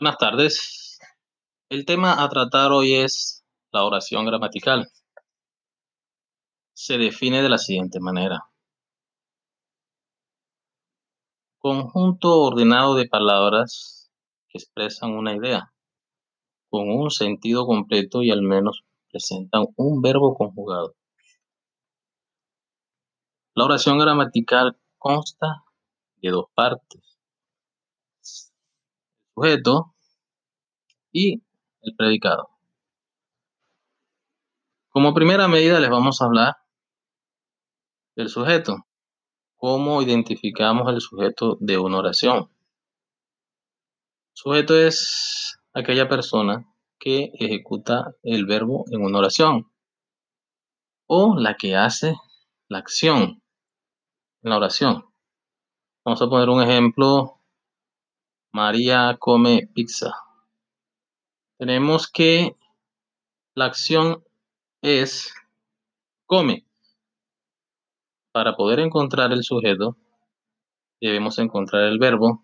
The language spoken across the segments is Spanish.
Buenas tardes. El tema a tratar hoy es la oración gramatical. Se define de la siguiente manera. Conjunto ordenado de palabras que expresan una idea con un sentido completo y al menos presentan un verbo conjugado. La oración gramatical consta de dos partes. Sujeto y el predicado. Como primera medida les vamos a hablar del sujeto. ¿Cómo identificamos el sujeto de una oración? Sujeto es aquella persona que ejecuta el verbo en una oración o la que hace la acción en la oración. Vamos a poner un ejemplo. María come pizza. Tenemos que la acción es come. Para poder encontrar el sujeto, debemos encontrar el verbo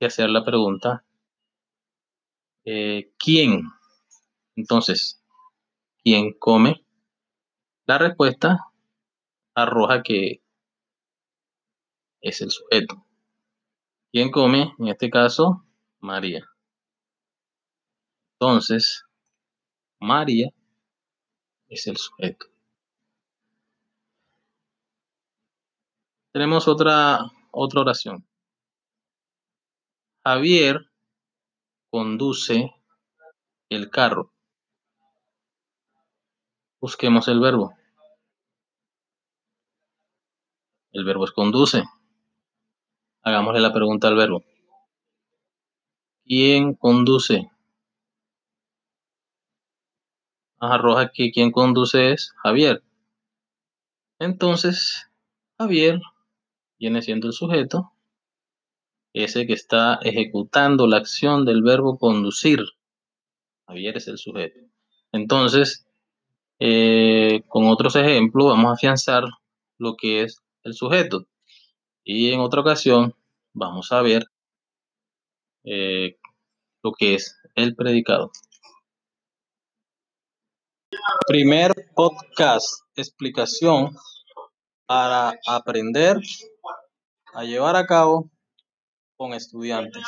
y hacer la pregunta eh, ¿quién? Entonces, ¿quién come? La respuesta arroja que es el sujeto. ¿Quién come? En este caso, María. Entonces, María es el sujeto. Tenemos otra, otra oración. Javier conduce el carro. Busquemos el verbo. El verbo es conduce. Hagámosle la pregunta al verbo. ¿Quién conduce? Arroja que quien conduce es Javier. Entonces, Javier viene siendo el sujeto ese que está ejecutando la acción del verbo conducir. Javier es el sujeto. Entonces, eh, con otros ejemplos, vamos a afianzar lo que es el sujeto. Y en otra ocasión, vamos a ver eh, lo que es el predicado. Primer podcast, explicación para aprender a llevar a cabo con estudiantes.